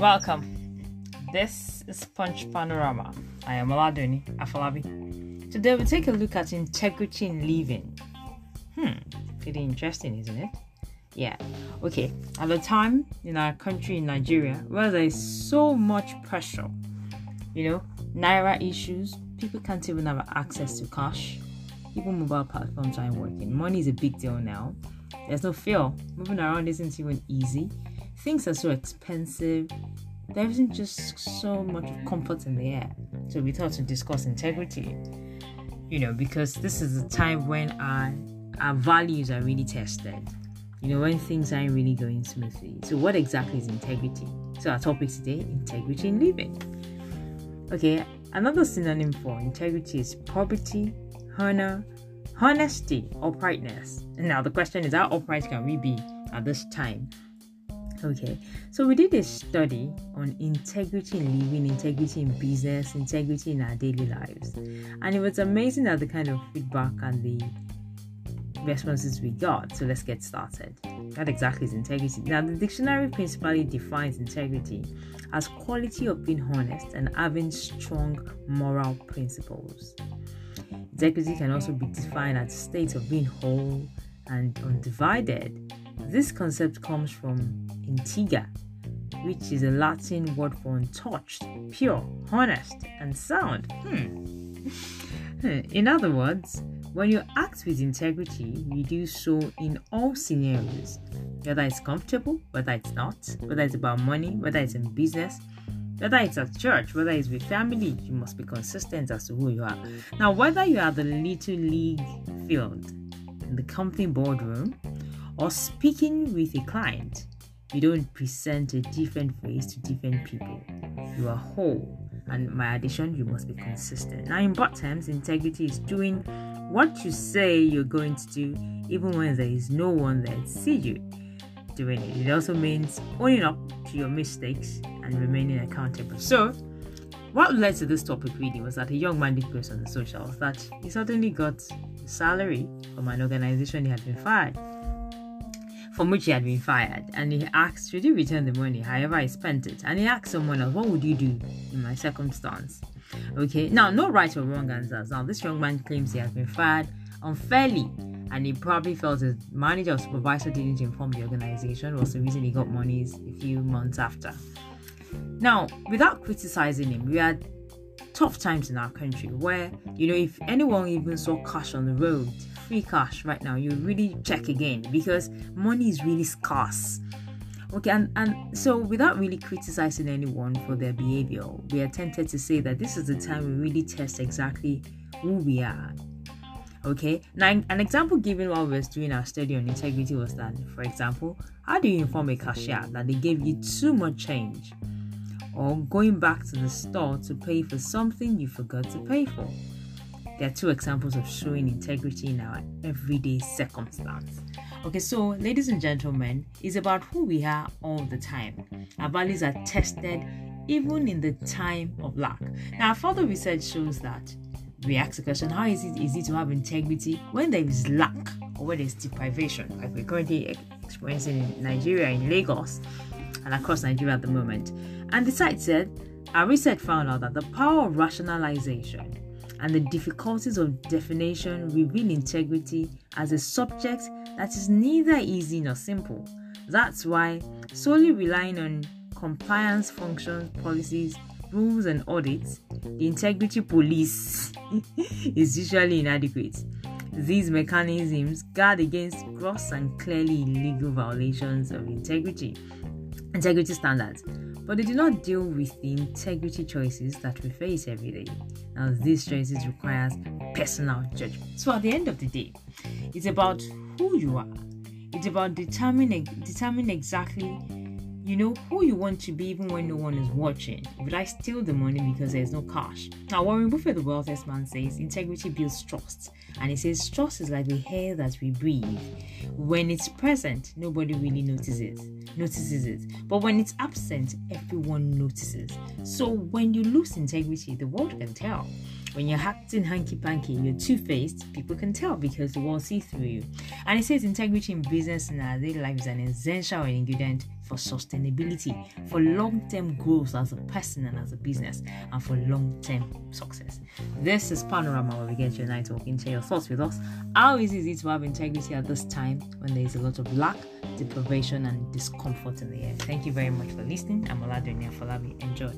Welcome. This is Punch Panorama. I am Oladuni Afolabi. Today we'll take a look at integrity in living. Hmm, pretty interesting, isn't it? Yeah. Okay. At a time in our country, in Nigeria, where there is so much pressure, you know, naira issues, people can't even have access to cash. Even mobile platforms aren't working. Money is a big deal now. There's no fear. Moving around isn't even easy. Things are so expensive. There isn't just so much comfort in the air. So we thought to discuss integrity. You know, because this is a time when our our values are really tested. You know, when things aren't really going smoothly. So what exactly is integrity? So our topic today, integrity in living. Okay, another synonym for integrity is probity, honor, honesty, uprightness. Now the question is how upright can we be at this time? Okay, so we did a study on integrity in living, integrity in business, integrity in our daily lives, and it was amazing at the kind of feedback and the responses we got. So let's get started. What exactly is integrity? Now, the dictionary principally defines integrity as quality of being honest and having strong moral principles. Integrity can also be defined as state of being whole and undivided. This concept comes from integer, which is a Latin word for untouched, pure, honest, and sound. Hmm. In other words, when you act with integrity, you do so in all scenarios, whether it's comfortable, whether it's not, whether it's about money, whether it's in business, whether it's at church, whether it's with family, you must be consistent as to who you are. Now, whether you are the little league field in the company boardroom or speaking with a client, you don't present a different face to different people. You are whole, and my addition, you must be consistent. Now, in broad terms, integrity is doing what you say you're going to do, even when there is no one to see you doing it. It also means owning up to your mistakes and remaining accountable. So, what led to this topic really was that a young man did post on the socials that he suddenly got salary from an organization he had been fired from which he had been fired and he asked should he return the money however i spent it? And he asked someone else what would you do in my circumstance? Okay now no right or wrong answers. Now this young man claims he has been fired unfairly and he probably felt his manager or supervisor didn't inform the organization was the reason he got monies a few months after. Now without criticizing him we had tough times in our country where you know if anyone even saw cash on the road free cash right now you really check again because money is really scarce. Okay and, and so without really criticizing anyone for their behavior we are tempted to say that this is the time we really test exactly who we are. Okay now an example given while we were doing our study on integrity was that for example how do you inform a cashier that they gave you too much change? Or going back to the store to pay for something you forgot to pay for. There are two examples of showing integrity in our everyday circumstance. Okay, so ladies and gentlemen, it's about who we are all the time. Our values are tested even in the time of lack. Now, our further research shows that we ask the question how is it easy to have integrity when there is lack or when there's deprivation, like we're currently experiencing in Nigeria, in Lagos, and across Nigeria at the moment. And the site said, our research found out that the power of rationalization and the difficulties of definition reveal integrity as a subject that is neither easy nor simple. That's why solely relying on compliance functions, policies, rules, and audits, the integrity police is usually inadequate. These mechanisms guard against gross and clearly illegal violations of integrity integrity standards, but they do not deal with the integrity choices that we face every day. Now, these choices requires personal judgment. So, at the end of the day, it's about who you are. It's about determining determining exactly you know who you want to be even when no one is watching. Would I steal the money because there's no cash? Now, Warren Buffett, the wealthiest man, says integrity builds trust. And he says trust is like the air that we breathe. When it's present, nobody really notices notices it. But when it's absent, everyone notices. So when you lose integrity, the world can tell. When you're acting hanky panky, you're two faced, people can tell because they won't see through you. And it says integrity in business and our daily life is an essential ingredient for sustainability, for long term growth as a person and as a business, and for long term success. This is Panorama where we get your night talking, share your thoughts with us. How easy is it to have integrity at this time when there is a lot of lack, deprivation, and discomfort in the air? Thank you very much for listening. I'm Oladuni Afolabi. Enjoy.